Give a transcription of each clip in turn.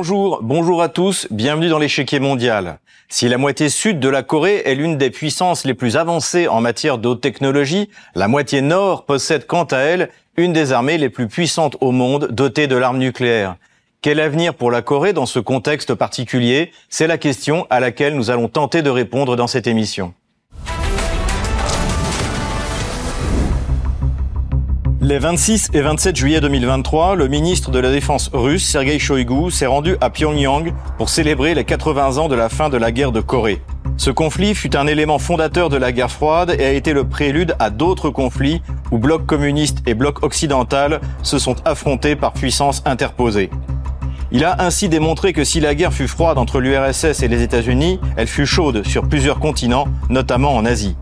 Bonjour, bonjour à tous, bienvenue dans l'échiquier mondial. Si la moitié sud de la Corée est l'une des puissances les plus avancées en matière de technologie, la moitié nord possède quant à elle une des armées les plus puissantes au monde dotée de l'arme nucléaire. Quel avenir pour la Corée dans ce contexte particulier? C'est la question à laquelle nous allons tenter de répondre dans cette émission. Les 26 et 27 juillet 2023, le ministre de la Défense russe, Sergei Shoigu, s'est rendu à Pyongyang pour célébrer les 80 ans de la fin de la guerre de Corée. Ce conflit fut un élément fondateur de la guerre froide et a été le prélude à d'autres conflits où bloc communiste et bloc occidental se sont affrontés par puissances interposées. Il a ainsi démontré que si la guerre fut froide entre l'URSS et les États-Unis, elle fut chaude sur plusieurs continents, notamment en Asie.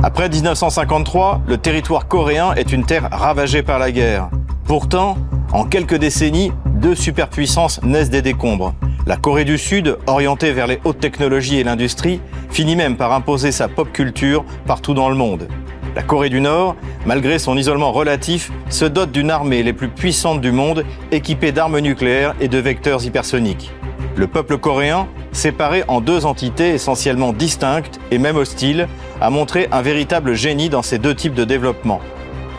Après 1953, le territoire coréen est une terre ravagée par la guerre. Pourtant, en quelques décennies, deux superpuissances naissent des décombres. La Corée du Sud, orientée vers les hautes technologies et l'industrie, finit même par imposer sa pop culture partout dans le monde. La Corée du Nord, malgré son isolement relatif, se dote d'une armée les plus puissantes du monde, équipée d'armes nucléaires et de vecteurs hypersoniques. Le peuple coréen, séparé en deux entités essentiellement distinctes et même hostiles, a montré un véritable génie dans ces deux types de développement.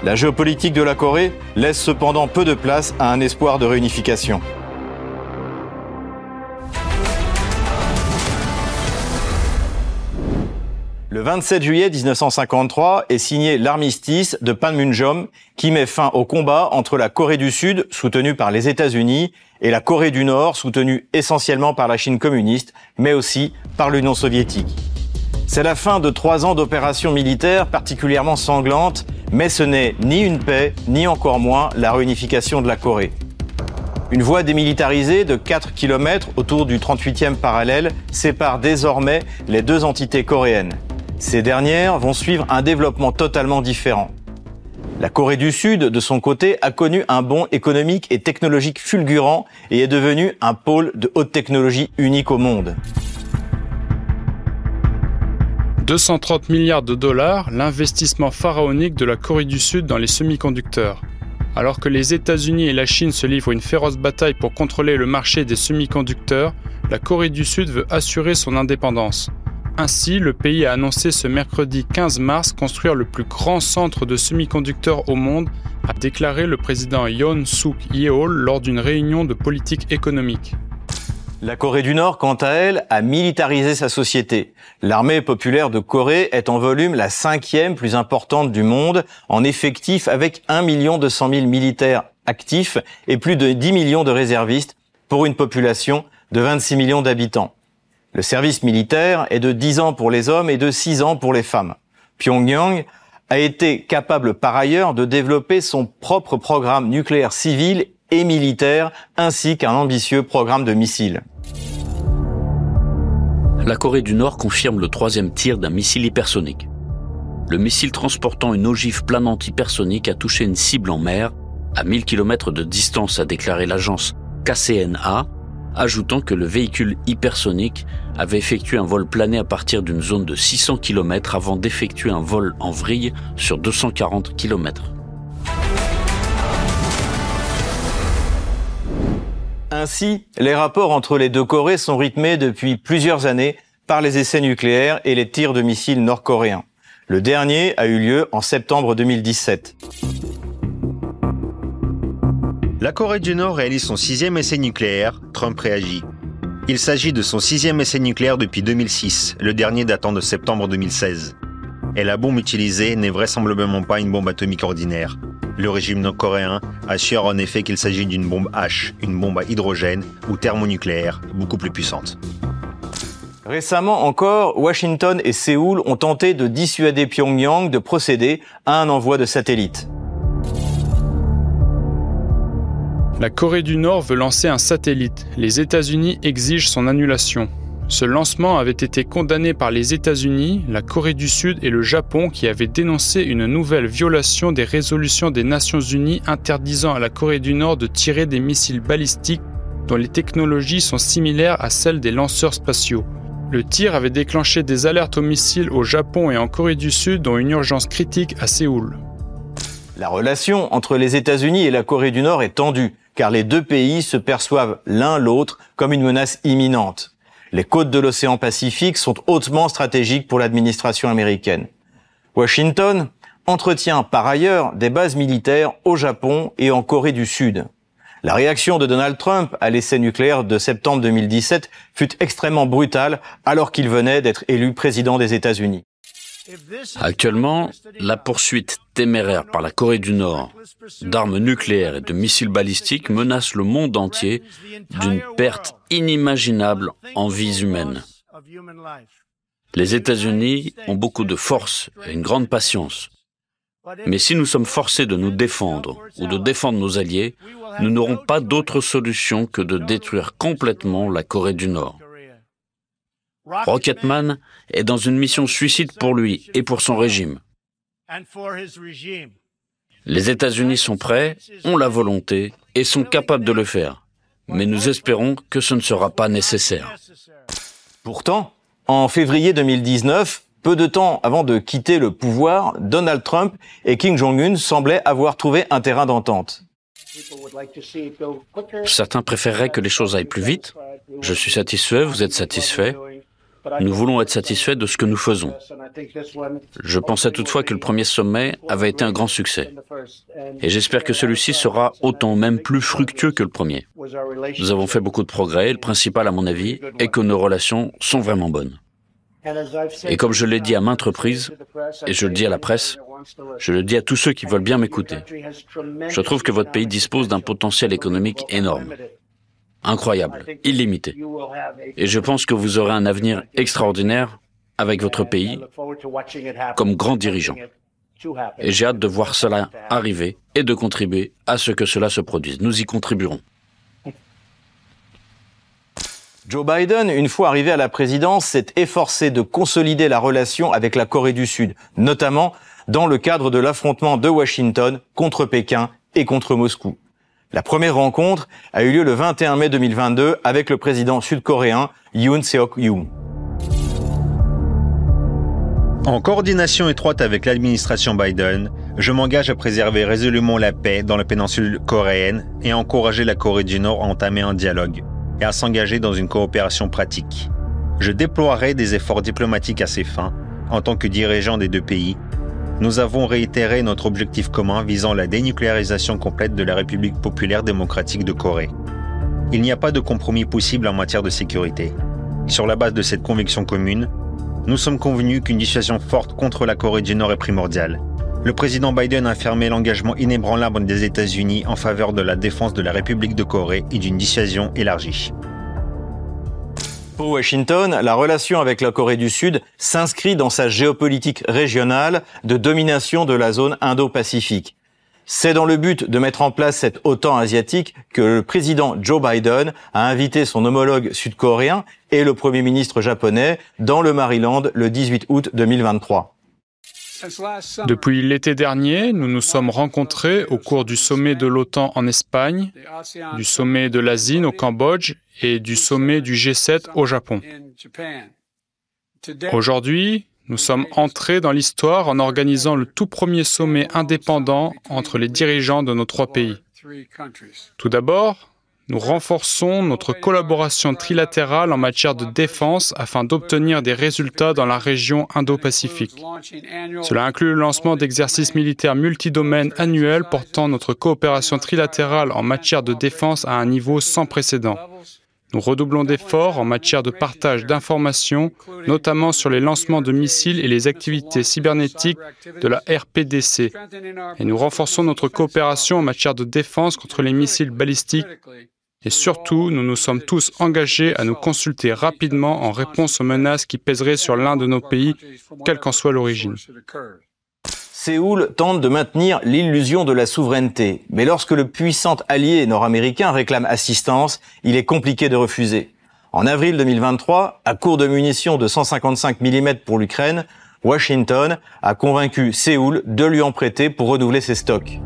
La géopolitique de la Corée laisse cependant peu de place à un espoir de réunification. Le 27 juillet 1953 est signé l'armistice de Panmunjom qui met fin au combat entre la Corée du Sud, soutenue par les États-Unis, et la Corée du Nord, soutenue essentiellement par la Chine communiste, mais aussi par l'Union soviétique. C'est la fin de trois ans d'opérations militaires particulièrement sanglantes, mais ce n'est ni une paix, ni encore moins la réunification de la Corée. Une voie démilitarisée de 4 km autour du 38e parallèle sépare désormais les deux entités coréennes. Ces dernières vont suivre un développement totalement différent. La Corée du Sud, de son côté, a connu un bond économique et technologique fulgurant et est devenue un pôle de haute technologie unique au monde. 230 milliards de dollars, l'investissement pharaonique de la Corée du Sud dans les semi-conducteurs. Alors que les États-Unis et la Chine se livrent une féroce bataille pour contrôler le marché des semi-conducteurs, la Corée du Sud veut assurer son indépendance. Ainsi, le pays a annoncé ce mercredi 15 mars construire le plus grand centre de semi-conducteurs au monde, a déclaré le président Yoon Suk Yeol lors d'une réunion de politique économique. La Corée du Nord, quant à elle, a militarisé sa société. L'armée populaire de Corée est en volume la cinquième plus importante du monde, en effectif avec 1 200 000 militaires actifs et plus de 10 millions de réservistes pour une population de 26 millions d'habitants. Le service militaire est de 10 ans pour les hommes et de 6 ans pour les femmes. Pyongyang a été capable par ailleurs de développer son propre programme nucléaire civil et militaire, ainsi qu'un ambitieux programme de missiles. La Corée du Nord confirme le troisième tir d'un missile hypersonique. Le missile transportant une ogive planante hypersonique a touché une cible en mer à 1000 km de distance, a déclaré l'agence KCNA, ajoutant que le véhicule hypersonique avait effectué un vol plané à partir d'une zone de 600 km avant d'effectuer un vol en vrille sur 240 km. Ainsi, les rapports entre les deux Corées sont rythmés depuis plusieurs années par les essais nucléaires et les tirs de missiles nord-coréens. Le dernier a eu lieu en septembre 2017. La Corée du Nord réalise son sixième essai nucléaire, Trump réagit. Il s'agit de son sixième essai nucléaire depuis 2006, le dernier datant de septembre 2016. Et la bombe utilisée n'est vraisemblablement pas une bombe atomique ordinaire. Le régime nord-coréen assure en effet qu'il s'agit d'une bombe H, une bombe à hydrogène ou thermonucléaire, beaucoup plus puissante. Récemment encore, Washington et Séoul ont tenté de dissuader Pyongyang de procéder à un envoi de satellites. La Corée du Nord veut lancer un satellite. Les États-Unis exigent son annulation. Ce lancement avait été condamné par les États-Unis, la Corée du Sud et le Japon qui avaient dénoncé une nouvelle violation des résolutions des Nations Unies interdisant à la Corée du Nord de tirer des missiles balistiques dont les technologies sont similaires à celles des lanceurs spatiaux. Le tir avait déclenché des alertes aux missiles au Japon et en Corée du Sud, dont une urgence critique à Séoul. La relation entre les États-Unis et la Corée du Nord est tendue car les deux pays se perçoivent l'un l'autre comme une menace imminente. Les côtes de l'océan Pacifique sont hautement stratégiques pour l'administration américaine. Washington entretient par ailleurs des bases militaires au Japon et en Corée du Sud. La réaction de Donald Trump à l'essai nucléaire de septembre 2017 fut extrêmement brutale alors qu'il venait d'être élu président des États-Unis. Actuellement, la poursuite téméraire par la Corée du Nord d'armes nucléaires et de missiles balistiques menace le monde entier d'une perte inimaginable en vies humaines. Les États-Unis ont beaucoup de force et une grande patience. Mais si nous sommes forcés de nous défendre ou de défendre nos alliés, nous n'aurons pas d'autre solution que de détruire complètement la Corée du Nord. Rocketman est dans une mission suicide pour lui et pour son régime. Les États-Unis sont prêts, ont la volonté et sont capables de le faire. Mais nous espérons que ce ne sera pas nécessaire. Pourtant, en février 2019, peu de temps avant de quitter le pouvoir, Donald Trump et Kim Jong-un semblaient avoir trouvé un terrain d'entente. Certains préféreraient que les choses aillent plus vite. Je suis satisfait, vous êtes satisfait. Nous voulons être satisfaits de ce que nous faisons. Je pensais toutefois que le premier sommet avait été un grand succès. Et j'espère que celui-ci sera autant, même plus fructueux que le premier. Nous avons fait beaucoup de progrès le principal, à mon avis, est que nos relations sont vraiment bonnes. Et comme je l'ai dit à maintes reprises, et je le dis à la presse, je le dis à tous ceux qui veulent bien m'écouter, je trouve que votre pays dispose d'un potentiel économique énorme incroyable, illimité. Et je pense que vous aurez un avenir extraordinaire avec votre pays comme grand dirigeant. Et j'ai hâte de voir cela arriver et de contribuer à ce que cela se produise. Nous y contribuerons. Joe Biden, une fois arrivé à la présidence, s'est efforcé de consolider la relation avec la Corée du Sud, notamment dans le cadre de l'affrontement de Washington contre Pékin et contre Moscou. La première rencontre a eu lieu le 21 mai 2022 avec le président sud-coréen Yoon Seok-yoon. En coordination étroite avec l'administration Biden, je m'engage à préserver résolument la paix dans la péninsule coréenne et à encourager la Corée du Nord à entamer un dialogue et à s'engager dans une coopération pratique. Je déploierai des efforts diplomatiques à ces fins en tant que dirigeant des deux pays nous avons réitéré notre objectif commun visant la dénucléarisation complète de la République populaire démocratique de Corée. Il n'y a pas de compromis possible en matière de sécurité. Sur la base de cette conviction commune, nous sommes convenus qu'une dissuasion forte contre la Corée du Nord est primordiale. Le président Biden a affirmé l'engagement inébranlable des États-Unis en faveur de la défense de la République de Corée et d'une dissuasion élargie. Pour Washington, la relation avec la Corée du Sud s'inscrit dans sa géopolitique régionale de domination de la zone Indo-Pacifique. C'est dans le but de mettre en place cette OTAN asiatique que le président Joe Biden a invité son homologue sud-coréen et le premier ministre japonais dans le Maryland le 18 août 2023. Depuis l'été dernier, nous nous sommes rencontrés au cours du sommet de l'OTAN en Espagne, du sommet de l'ASIN au Cambodge et du sommet du G7 au Japon. Aujourd'hui, nous sommes entrés dans l'histoire en organisant le tout premier sommet indépendant entre les dirigeants de nos trois pays. Tout d'abord, nous renforçons notre collaboration trilatérale en matière de défense afin d'obtenir des résultats dans la région Indo-Pacifique. Cela inclut le lancement d'exercices militaires multidomaines annuels portant notre coopération trilatérale en matière de défense à un niveau sans précédent. Nous redoublons d'efforts en matière de partage d'informations, notamment sur les lancements de missiles et les activités cybernétiques de la RPDC. Et nous renforçons notre coopération en matière de défense contre les missiles balistiques. Et surtout, nous nous sommes tous engagés à nous consulter rapidement en réponse aux menaces qui pèseraient sur l'un de nos pays, quelle qu'en soit l'origine. Séoul tente de maintenir l'illusion de la souveraineté, mais lorsque le puissant allié nord-américain réclame assistance, il est compliqué de refuser. En avril 2023, à court de munitions de 155 mm pour l'Ukraine, Washington a convaincu Séoul de lui en prêter pour renouveler ses stocks.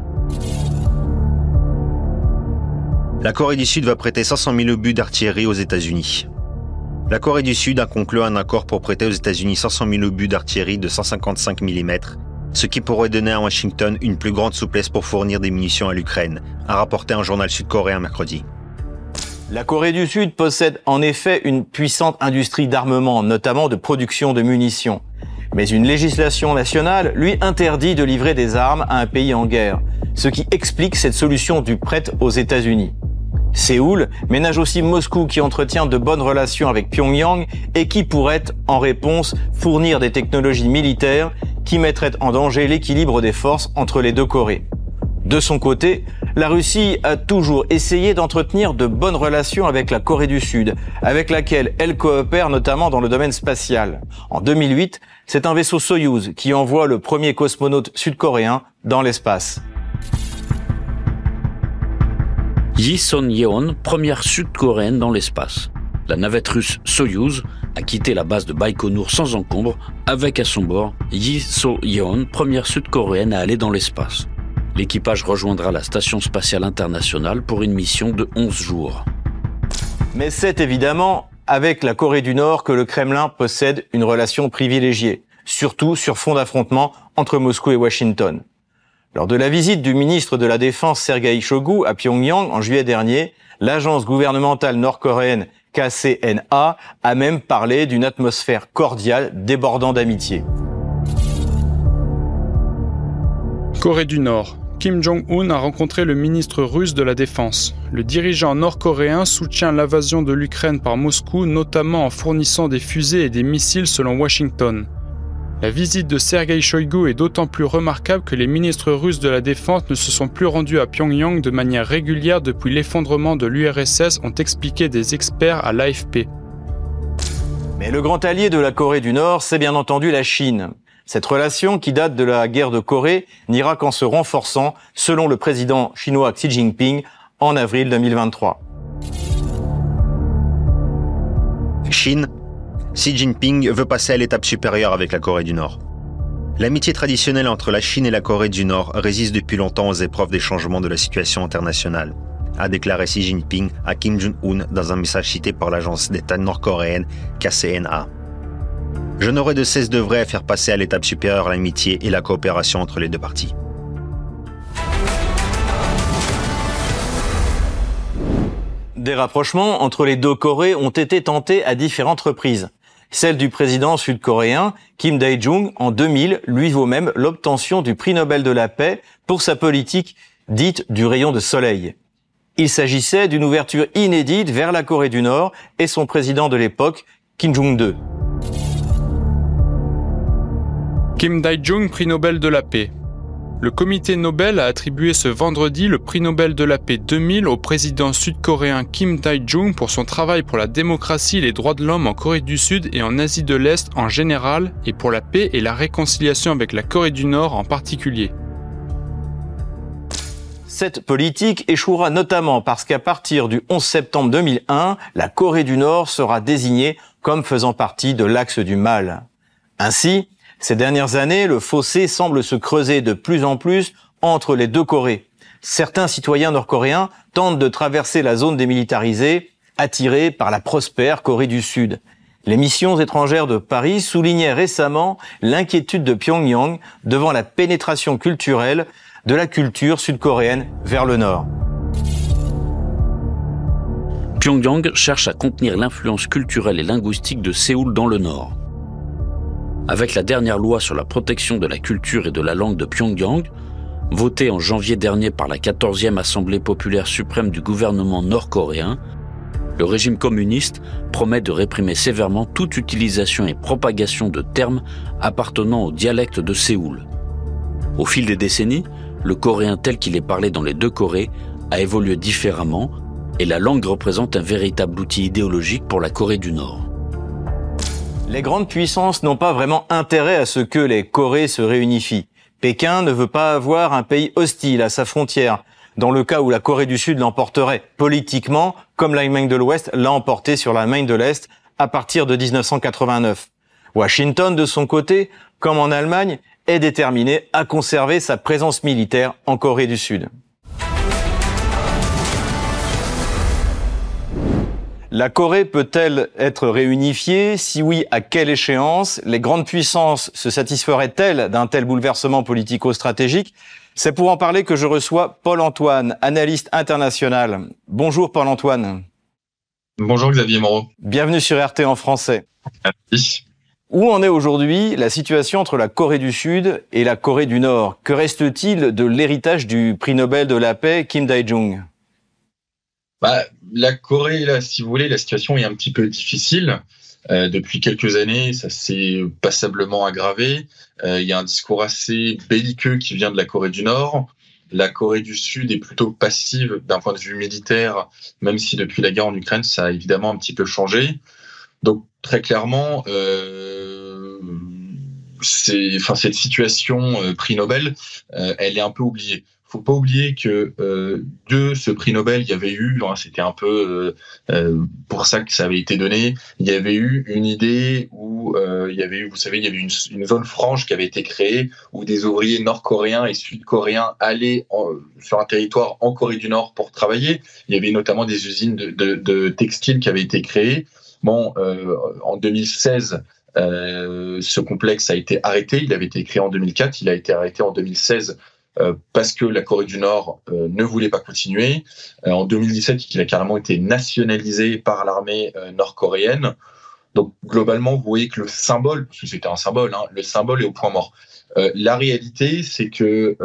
La Corée du Sud va prêter 500 000 obus d'artillerie aux États-Unis. La Corée du Sud a conclu un accord pour prêter aux États-Unis 500 000 obus d'artillerie de 155 mm ce qui pourrait donner à Washington une plus grande souplesse pour fournir des munitions à l'Ukraine, a rapporté un journal sud-coréen mercredi. La Corée du Sud possède en effet une puissante industrie d'armement, notamment de production de munitions. Mais une législation nationale lui interdit de livrer des armes à un pays en guerre, ce qui explique cette solution du prêt aux États-Unis. Séoul ménage aussi Moscou qui entretient de bonnes relations avec Pyongyang et qui pourrait, en réponse, fournir des technologies militaires qui mettraient en danger l'équilibre des forces entre les deux Corées. De son côté, la Russie a toujours essayé d'entretenir de bonnes relations avec la Corée du Sud, avec laquelle elle coopère notamment dans le domaine spatial. En 2008, c'est un vaisseau Soyuz qui envoie le premier cosmonaute sud-coréen dans l'espace. Yi Son-yeon, première sud-coréenne dans l'espace. La navette russe Soyuz a quitté la base de Baïkonour sans encombre, avec à son bord Yi So-yeon, première sud-coréenne à aller dans l'espace. L'équipage rejoindra la Station spatiale internationale pour une mission de 11 jours. Mais c'est évidemment avec la Corée du Nord que le Kremlin possède une relation privilégiée, surtout sur fond d'affrontement entre Moscou et Washington. Lors de la visite du ministre de la Défense Sergei Shoigu à Pyongyang en juillet dernier, l'agence gouvernementale nord-coréenne KCNA a même parlé d'une atmosphère cordiale débordant d'amitié. Corée du Nord. Kim Jong-un a rencontré le ministre russe de la Défense. Le dirigeant nord-coréen soutient l'invasion de l'Ukraine par Moscou, notamment en fournissant des fusées et des missiles selon Washington. La visite de Sergei Shoigu est d'autant plus remarquable que les ministres russes de la Défense ne se sont plus rendus à Pyongyang de manière régulière depuis l'effondrement de l'URSS, ont expliqué des experts à l'AFP. Mais le grand allié de la Corée du Nord, c'est bien entendu la Chine. Cette relation, qui date de la guerre de Corée, n'ira qu'en se renforçant, selon le président chinois Xi Jinping, en avril 2023. Chine, Xi Jinping veut passer à l'étape supérieure avec la Corée du Nord. L'amitié traditionnelle entre la Chine et la Corée du Nord résiste depuis longtemps aux épreuves des changements de la situation internationale, a déclaré Xi Jinping à Kim Jong-un dans un message cité par l'agence d'État nord-coréenne KCNA. Je n'aurai de cesse d'œuvrer à faire passer à l'étape supérieure l'amitié et la coopération entre les deux parties. Des rapprochements entre les deux Corées ont été tentés à différentes reprises. Celle du président sud-coréen Kim Dae-jung en 2000 lui vaut même l'obtention du prix Nobel de la paix pour sa politique dite du rayon de soleil. Il s'agissait d'une ouverture inédite vers la Corée du Nord et son président de l'époque, Kim Jong-il. Kim Dae-jung, prix Nobel de la paix. Le comité Nobel a attribué ce vendredi le prix Nobel de la paix 2000 au président sud-coréen Kim Dae-jung pour son travail pour la démocratie et les droits de l'homme en Corée du Sud et en Asie de l'Est en général et pour la paix et la réconciliation avec la Corée du Nord en particulier. Cette politique échouera notamment parce qu'à partir du 11 septembre 2001, la Corée du Nord sera désignée comme faisant partie de l'axe du mal. Ainsi, ces dernières années, le fossé semble se creuser de plus en plus entre les deux Corées. Certains citoyens nord-coréens tentent de traverser la zone démilitarisée, attirés par la prospère Corée du Sud. Les missions étrangères de Paris soulignaient récemment l'inquiétude de Pyongyang devant la pénétration culturelle de la culture sud-coréenne vers le nord. Pyongyang cherche à contenir l'influence culturelle et linguistique de Séoul dans le nord. Avec la dernière loi sur la protection de la culture et de la langue de Pyongyang, votée en janvier dernier par la 14e Assemblée populaire suprême du gouvernement nord-coréen, le régime communiste promet de réprimer sévèrement toute utilisation et propagation de termes appartenant au dialecte de Séoul. Au fil des décennies, le coréen tel qu'il est parlé dans les deux Corées a évolué différemment et la langue représente un véritable outil idéologique pour la Corée du Nord. Les grandes puissances n'ont pas vraiment intérêt à ce que les Corées se réunifient. Pékin ne veut pas avoir un pays hostile à sa frontière, dans le cas où la Corée du Sud l'emporterait politiquement, comme l'Allemagne de l'Ouest l'a emporté sur l'Allemagne de l'Est à partir de 1989. Washington, de son côté, comme en Allemagne, est déterminé à conserver sa présence militaire en Corée du Sud. La Corée peut-elle être réunifiée? Si oui, à quelle échéance? Les grandes puissances se satisferaient-elles d'un tel bouleversement politico-stratégique? C'est pour en parler que je reçois Paul-Antoine, analyste international. Bonjour Paul-Antoine. Bonjour Xavier Moreau. Bienvenue sur RT en français. Merci. Où en est aujourd'hui la situation entre la Corée du Sud et la Corée du Nord? Que reste-t-il de l'héritage du prix Nobel de la paix Kim Dae-jung? Bah, La Corée, là, si vous voulez, la situation est un petit peu difficile. Euh, depuis quelques années, ça s'est passablement aggravé. Euh, il y a un discours assez belliqueux qui vient de la Corée du Nord. La Corée du Sud est plutôt passive d'un point de vue militaire, même si depuis la guerre en Ukraine, ça a évidemment un petit peu changé. Donc très clairement, euh, cette situation prix Nobel, elle est un peu oubliée. Faut pas oublier que euh, de ce prix Nobel, il y avait eu, hein, c'était un peu pour ça que ça avait été donné. Il y avait eu une idée où il y avait eu, vous savez, il y avait une, une, zone franche qui avait été créée où des ouvriers nord-coréens et sud-coréens allaient sur un territoire en Corée du Nord pour travailler. Il y avait notamment des usines de, de, textiles qui avaient été créées. Bon, euh, en 2016, euh, ce complexe a été arrêté. Il avait été créé en 2004. Il a été arrêté en 2016 euh, parce que la Corée du Nord euh, ne voulait pas continuer. Euh, en 2017, il a carrément été nationalisé par l'armée nord-coréenne. Donc globalement, vous voyez que le symbole, parce que c'était un symbole, hein, le symbole est au point mort. la réalité, c'est que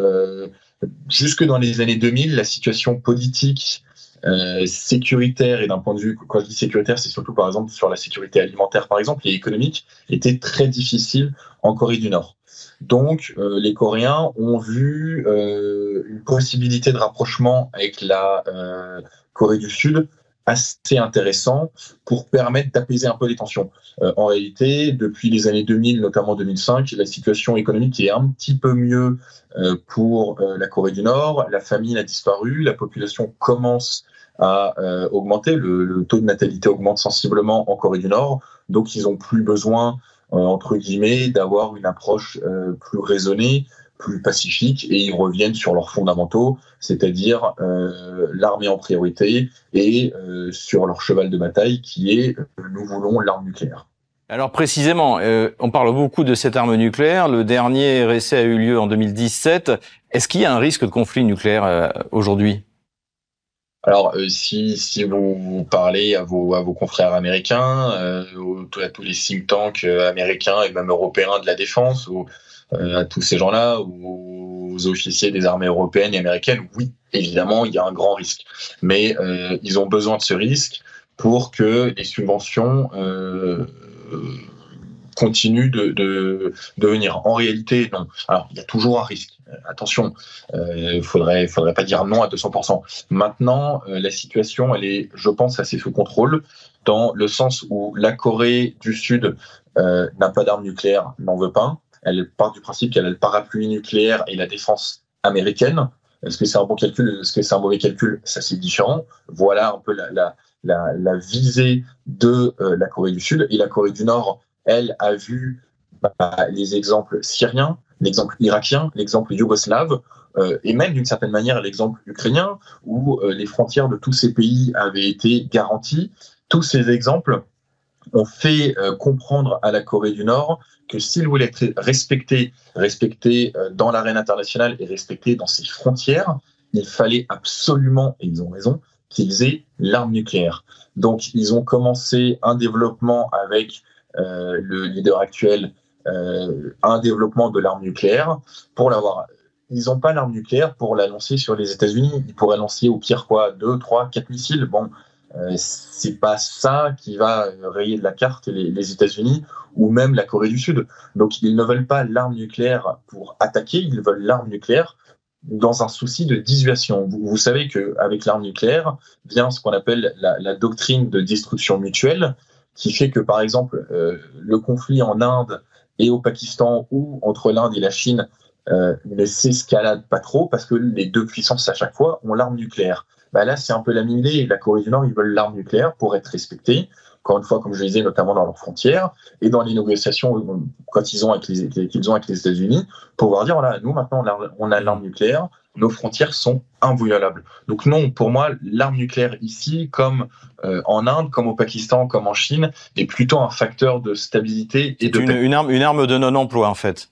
jusque dans les années 2000, la situation politique euh, sécuritaire et d'un point de vue, quand je dis sécuritaire, c'est surtout par exemple sur la sécurité alimentaire par exemple et économique, était très difficile en Corée du Nord. Donc euh, les Coréens ont vu euh, une possibilité de rapprochement avec la euh, Corée du Sud assez intéressant pour permettre d'apaiser un peu les tensions. Euh, en réalité, depuis les années 2000, notamment 2005, la situation économique est un petit peu mieux euh, pour euh, la Corée du Nord. La famine a disparu, la population commence à augmenter, le, le, taux de natalité augmente sensiblement en Corée du Nord, donc ils n'ont plus besoin, entre guillemets, d'avoir une approche plus raisonnée, plus pacifique et ils reviennent sur leurs fondamentaux, c'est-à-dire euh, l'armée en priorité et euh, sur leur cheval de bataille qui est euh, nous voulons l'arme nucléaire. Alors précisément, euh, on parle beaucoup de cette arme nucléaire. Le dernier essai a eu lieu en 2017. Est-ce qu'il y a un risque de conflit nucléaire euh, aujourd'hui? Alors, euh, si, si vous, parlez à vos, à vos confrères américains, euh, à tous les think tanks américains et même européens de la défense, ou euh, à tous ces gens-là, aux officiers des armées européennes et américaines, oui, évidemment, il y a un grand risque. Mais euh, ils ont besoin de ce risque pour que les subventions euh, continuent de, de, de, venir. En réalité, non. Alors, il y a toujours un risque. Attention, il euh, faudrait, faudrait pas dire non à 200%. Maintenant, euh, la situation, elle est, je pense, assez sous contrôle, dans le sens où la Corée du Sud euh, n'a pas d'armes nucléaires, n'en veut pas elle part du principe qu'elle a le parapluie nucléaire et la défense américaine. Est-ce que c'est un bon calcul? Est-ce que c'est un mauvais calcul? Ça, c'est différent. Voilà un peu la, visée de euh, la Corée du Sud. Et la Corée du Nord, elle, a vu bah, les exemples syriens, l'exemple irakien, l'exemple yougoslave, euh, et même d'une certaine manière l'exemple ukrainien, où euh, les frontières de tous ces pays avaient été garanties. Tous ces exemples ont fait euh, comprendre à la Corée du Nord que s'il voulait être respecté, respecté euh, dans l'arène internationale et respecté dans ses frontières, il fallait absolument, et ils ont raison, qu'ils aient l'arme nucléaire. Donc ils ont commencé un développement avec euh, le leader actuel, un développement de l'arme nucléaire pour l'avoir. Ils n'ont pas l'arme nucléaire pour la lancer sur les États-Unis. Ils pourraient lancer au pire quoi, deux, trois, quatre missiles. Bon, c'est pas ça qui va rayer de la carte les, États-Unis ou même la Corée du Sud. Donc ils ne veulent pas l'arme nucléaire pour attaquer, ils veulent l'arme nucléaire dans un souci de dissuasion. Vous, vous savez qu'avec l'arme nucléaire vient ce qu'on appelle la, la, doctrine de destruction mutuelle, qui fait que par exemple euh, le conflit en Inde et au Pakistan ou entre l'Inde et la Chine euh, ne s'escalade pas trop parce que les deux puissances à chaque fois ont l'arme nucléaire bah là, c'est un peu la même idée. La Corée du Nord, ils veulent l'arme nucléaire pour être respectés. Encore une fois, comme je le disais, notamment dans leurs frontières et dans les négociations quand ils ont avec les, qu'ils ont avec les États-Unis, pour pouvoir dire voilà, nous maintenant on a l'arme nucléaire, nos frontières sont inviolables. Donc non, pour moi, l'arme nucléaire ici, comme euh, en Inde, comme au Pakistan, comme en Chine, est plutôt un facteur de stabilité et de une, une, arme, une arme de non-emploi en fait.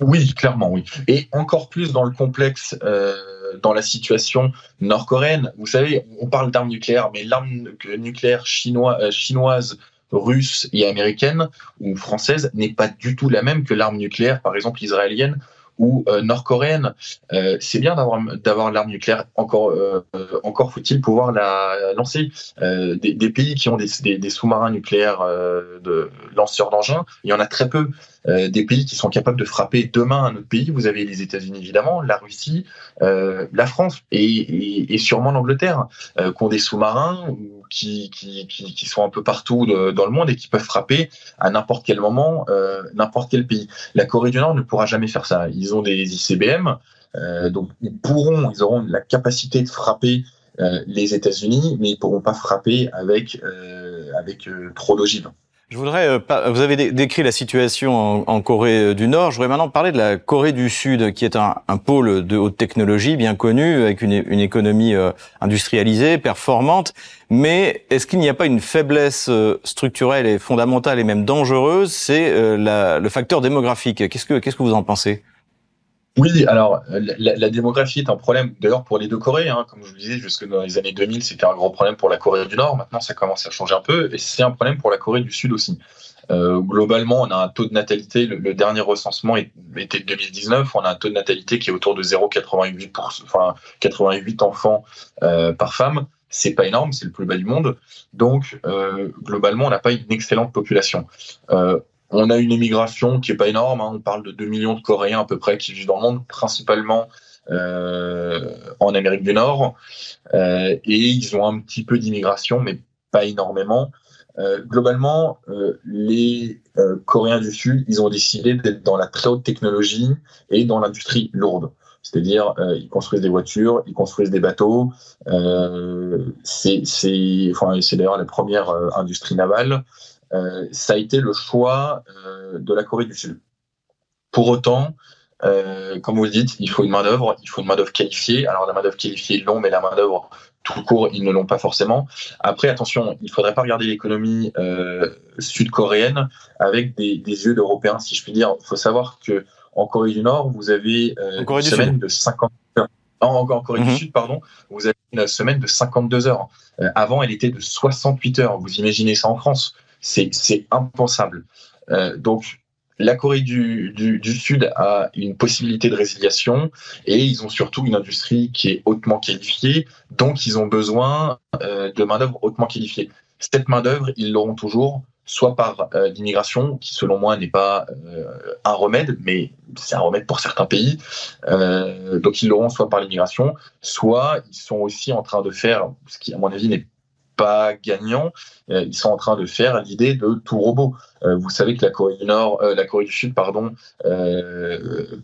Oui, clairement, oui. Et encore plus dans le complexe, euh, dans la situation nord-coréenne. Vous savez, on parle d'armes nucléaires, mais l'arme nucléaire euh, chinoise, russe et américaine ou française n'est pas du tout la même que l'arme nucléaire, par exemple israélienne ou euh, nord-coréenne. Euh, c'est bien d'avoir l'arme nucléaire. Encore encore faut-il pouvoir la lancer. Des, pays qui ont des sous-marins nucléaires de lanceurs d'engins, il y en a très peu. Des pays qui sont capables de frapper demain un autre pays. Vous avez les États-Unis évidemment, la Russie, la France et, et, et sûrement l'Angleterre, qui ont des sous-marins qui, qui, qui, qui, sont un peu partout dans le monde et qui peuvent frapper à n'importe quel moment n'importe quel pays. La Corée du Nord ne pourra jamais faire ça. Ils ont des ICBM, euh, donc ils pourront, ils auront la capacité de frapper euh, les États-Unis, mais ils pourront pas frapper avec euh, avec trop d'ogives. Je voudrais, vous avez décrit la situation en, Corée du Nord. Je voudrais maintenant parler de la Corée du Sud, qui est un, pôle de haute technologie bien connu, avec une, une économie industrialisée, performante. Mais est-ce qu'il n'y a pas une faiblesse structurelle et fondamentale et même dangereuse? C'est le facteur démographique. Qu'est-ce que qu'est-ce que vous en pensez? Oui, alors la, la, démographie est un problème d'ailleurs pour les deux Corées. Hein, comme je vous le disais, jusque dans les années 2000, c'était un gros problème pour la Corée du Nord. Maintenant, ça commence à changer un peu et c'est un problème pour la Corée du Sud aussi. Euh, globalement, on a un taux de natalité. Le, dernier recensement était de 2019. On a un taux de natalité qui est autour de 0,88 enfin 88 enfants euh, par femme. C'est pas énorme, c'est le plus bas du monde. Donc, euh, globalement, on n'a pas une excellente population. On a une émigration qui est pas énorme. Hein. On parle de 2 millions de Coréens à peu près qui vivent dans le monde, principalement euh, en Amérique du Nord. Euh, et ils ont un petit peu d'immigration, mais pas énormément. Euh, globalement, les Coréens du Sud, ils ont décidé d'être dans la très haute technologie et dans l'industrie lourde. C'est-à-dire, ils construisent des voitures, ils construisent des bateaux. c'est d'ailleurs la première industrie navale. Euh, ça a été le choix euh, de la Corée du Sud. Pour autant, euh, comme vous le dites, il faut une main-d'œuvre, il faut une main-d'œuvre qualifiée. Alors, la main-d'œuvre qualifiée, ils l'ont, mais la main-d'œuvre tout court, ils ne l'ont pas forcément. Après, attention, il ne faudrait pas regarder l'économie euh, sud-coréenne avec des, des yeux d'Européens, si je puis dire. Il faut savoir que en Corée du Nord, vous avez euh, une semaine de 50 heures. En, en Corée du mhm. Sud, pardon, vous avez une semaine de 52 heures. Avant, elle était de 68 heures. Vous imaginez ça en France c'est impensable. Euh, donc, la Corée du, du, Sud a une possibilité de résiliation et ils ont surtout une industrie qui est hautement qualifiée, donc ils ont besoin euh, de main-d'œuvre hautement qualifiée. Cette main-d'œuvre, ils l'auront toujours, soit par euh, l'immigration, qui selon moi n'est pas un remède, mais c'est un remède pour certains pays. donc ils l'auront soit par l'immigration, soit ils sont aussi en train de faire, ce qui à mon avis n'est pas gagnant. Euh, ils sont en train de faire l'idée de tout robot. Euh, vous savez que la Corée du Nord, euh, la Corée du Sud, pardon,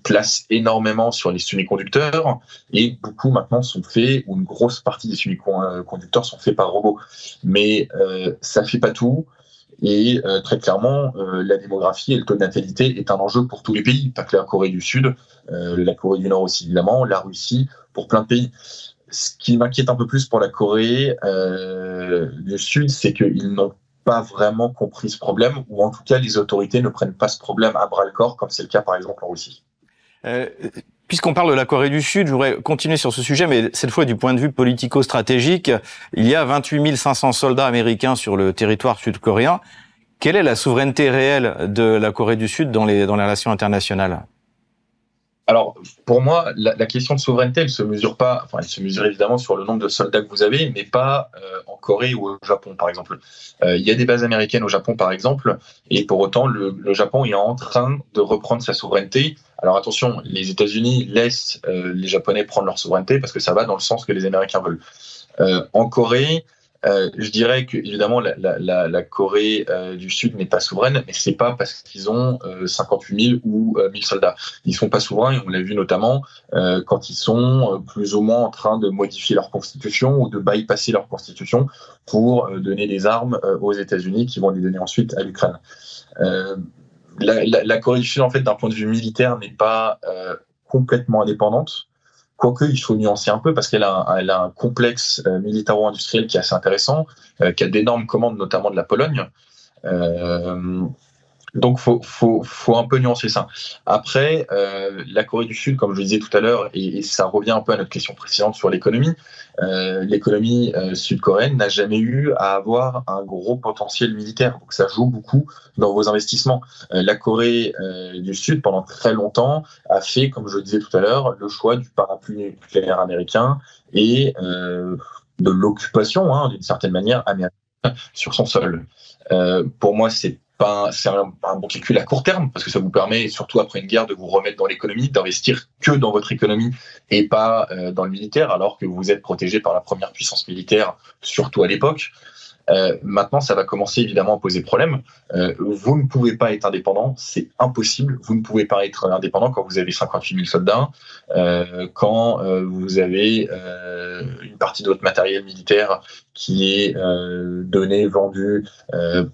place énormément sur les semi-conducteurs et beaucoup maintenant sont faits, ou une grosse partie des semi-conducteurs sont faits par robot. Mais ça fait pas tout. Et très clairement, la démographie et le taux de natalité est un enjeu pour tous les pays, pas que la Corée du Sud, la Corée du Nord aussi évidemment, la Russie, pour plein de pays ce qui m'inquiète un peu plus pour la Corée euh, du Sud, c'est qu'ils n'ont pas vraiment compris ce problème, ou en tout cas les autorités ne prennent pas ce problème à bras le corps, comme c'est le cas par exemple en Russie. Euh, Puisqu'on parle de la Corée du Sud, je voudrais continuer sur ce sujet, mais cette fois du point de vue politico-stratégique. Il y a 28 500 soldats américains sur le territoire sud-coréen. Quelle est la souveraineté réelle de la Corée du Sud dans les, dans les relations internationales alors, pour moi, la, question de souveraineté, elle se mesure pas, enfin, elle se mesure évidemment sur le nombre de soldats que vous avez, mais pas euh, en Corée ou au Japon, par exemple. Euh, il y a des bases américaines au Japon, par exemple, et pour autant, le, Japon est en train de reprendre sa souveraineté. Alors attention, les États-Unis laissent euh, les Japonais prendre leur souveraineté parce que ça va dans le sens que les Américains veulent. en Corée, euh, je dirais que évidemment la, la, la Corée euh, du Sud n'est pas souveraine, mais c'est pas parce qu'ils ont euh, 58 000 ou 1000 euh, soldats. Ils sont pas souverains et on l'a vu notamment euh, quand ils sont plus ou moins en train de modifier leur constitution ou de bypasser leur constitution pour donner des armes aux États-Unis qui vont les donner ensuite à l'Ukraine. La, la, Corée du Sud, en fait, d'un point de vue militaire, n'est pas complètement indépendante. Quoique, il faut nuancer un peu parce qu'elle a, un complexe euh, militaro-industriel qui est assez intéressant, euh, qui a d'énormes commandes, notamment de la Pologne. Donc, faut, faut, faut un peu nuancer ça. Après, euh, la Corée du Sud, comme je le disais tout à l'heure, et, et, ça revient un peu à notre question précédente sur l'économie, euh, l'économie euh, sud-coréenne n'a jamais eu à avoir un gros potentiel militaire. Donc, ça joue beaucoup dans vos investissements. Euh, la Corée euh, du Sud, pendant très longtemps, a fait, comme je le disais tout à l'heure, le choix du parapluie nucléaire américain et euh, de l'occupation, hein, d'une certaine manière, américaine sur son sol. pour moi, c'est c'est un, bon calcul à court terme parce que ça vous permet, surtout après une guerre, de vous remettre dans l'économie, d'investir que dans votre économie et pas euh, dans le militaire, alors que vous êtes protégé par la première puissance militaire, surtout à l'époque. Euh, maintenant, ça va commencer évidemment à poser problème. Euh, vous ne pouvez pas être indépendant, c'est impossible. Vous ne pouvez pas être indépendant quand vous avez 58 000 soldats, euh, quand vous avez une partie de votre matériel militaire qui est donné, vendu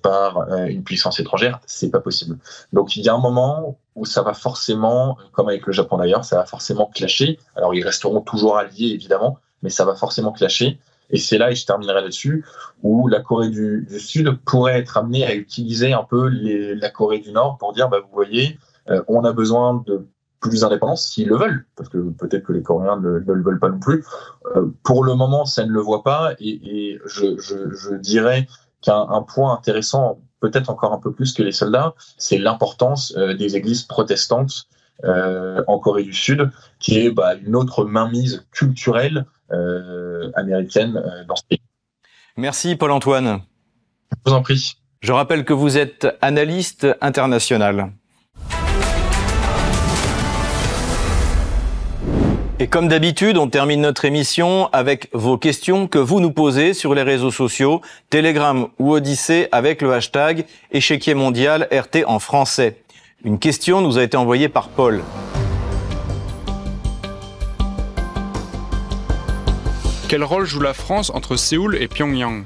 par une puissance étrangère. C'est pas possible. Donc il y a un moment où ça va forcément, comme avec le Japon d'ailleurs, ça va forcément clasher. Alors ils resteront toujours alliés évidemment, mais ça va forcément clasher. Et c'est là, et je terminerai là-dessus, où la Corée du, Sud pourrait être amenée à utiliser un peu la Corée du Nord pour dire, bah, vous voyez, euh, on a besoin de plus d'indépendance s'ils le veulent, parce que peut-être que les Coréens ne, le veulent pas non plus. Euh, pour le moment, ça ne le voit pas, et, je, dirais qu'un point intéressant, peut-être encore un peu plus que les soldats, c'est l'importance euh, des églises protestantes en Corée du Sud, qui est bah, une autre mainmise culturelle euh, américaine euh, dans ce pays. Merci Paul-Antoine. Je vous en prie. Je rappelle que vous êtes analyste international. Et comme d'habitude, on termine notre émission avec vos questions que vous nous posez sur les réseaux sociaux, Telegram ou Odyssée avec le hashtag échiquier mondial RT en français. Une question nous a été envoyée par Paul. Quel rôle joue la France entre Séoul et Pyongyang?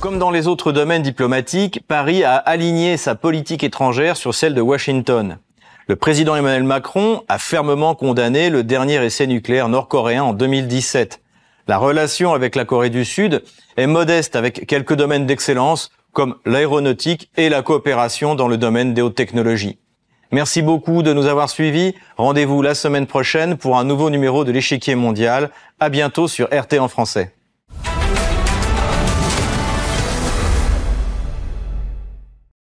Comme dans les autres domaines diplomatiques, Paris a aligné sa politique étrangère sur celle de Washington. Le président Emmanuel Macron a fermement condamné le dernier essai nucléaire nord-coréen en 2017. La relation avec la Corée du Sud est modeste avec quelques domaines d'excellence comme l'aéronautique et la coopération dans le domaine des hautes technologies. Merci beaucoup de nous avoir suivis. Rendez-vous la semaine prochaine pour un nouveau numéro de l'échiquier mondial. À bientôt sur RT en français.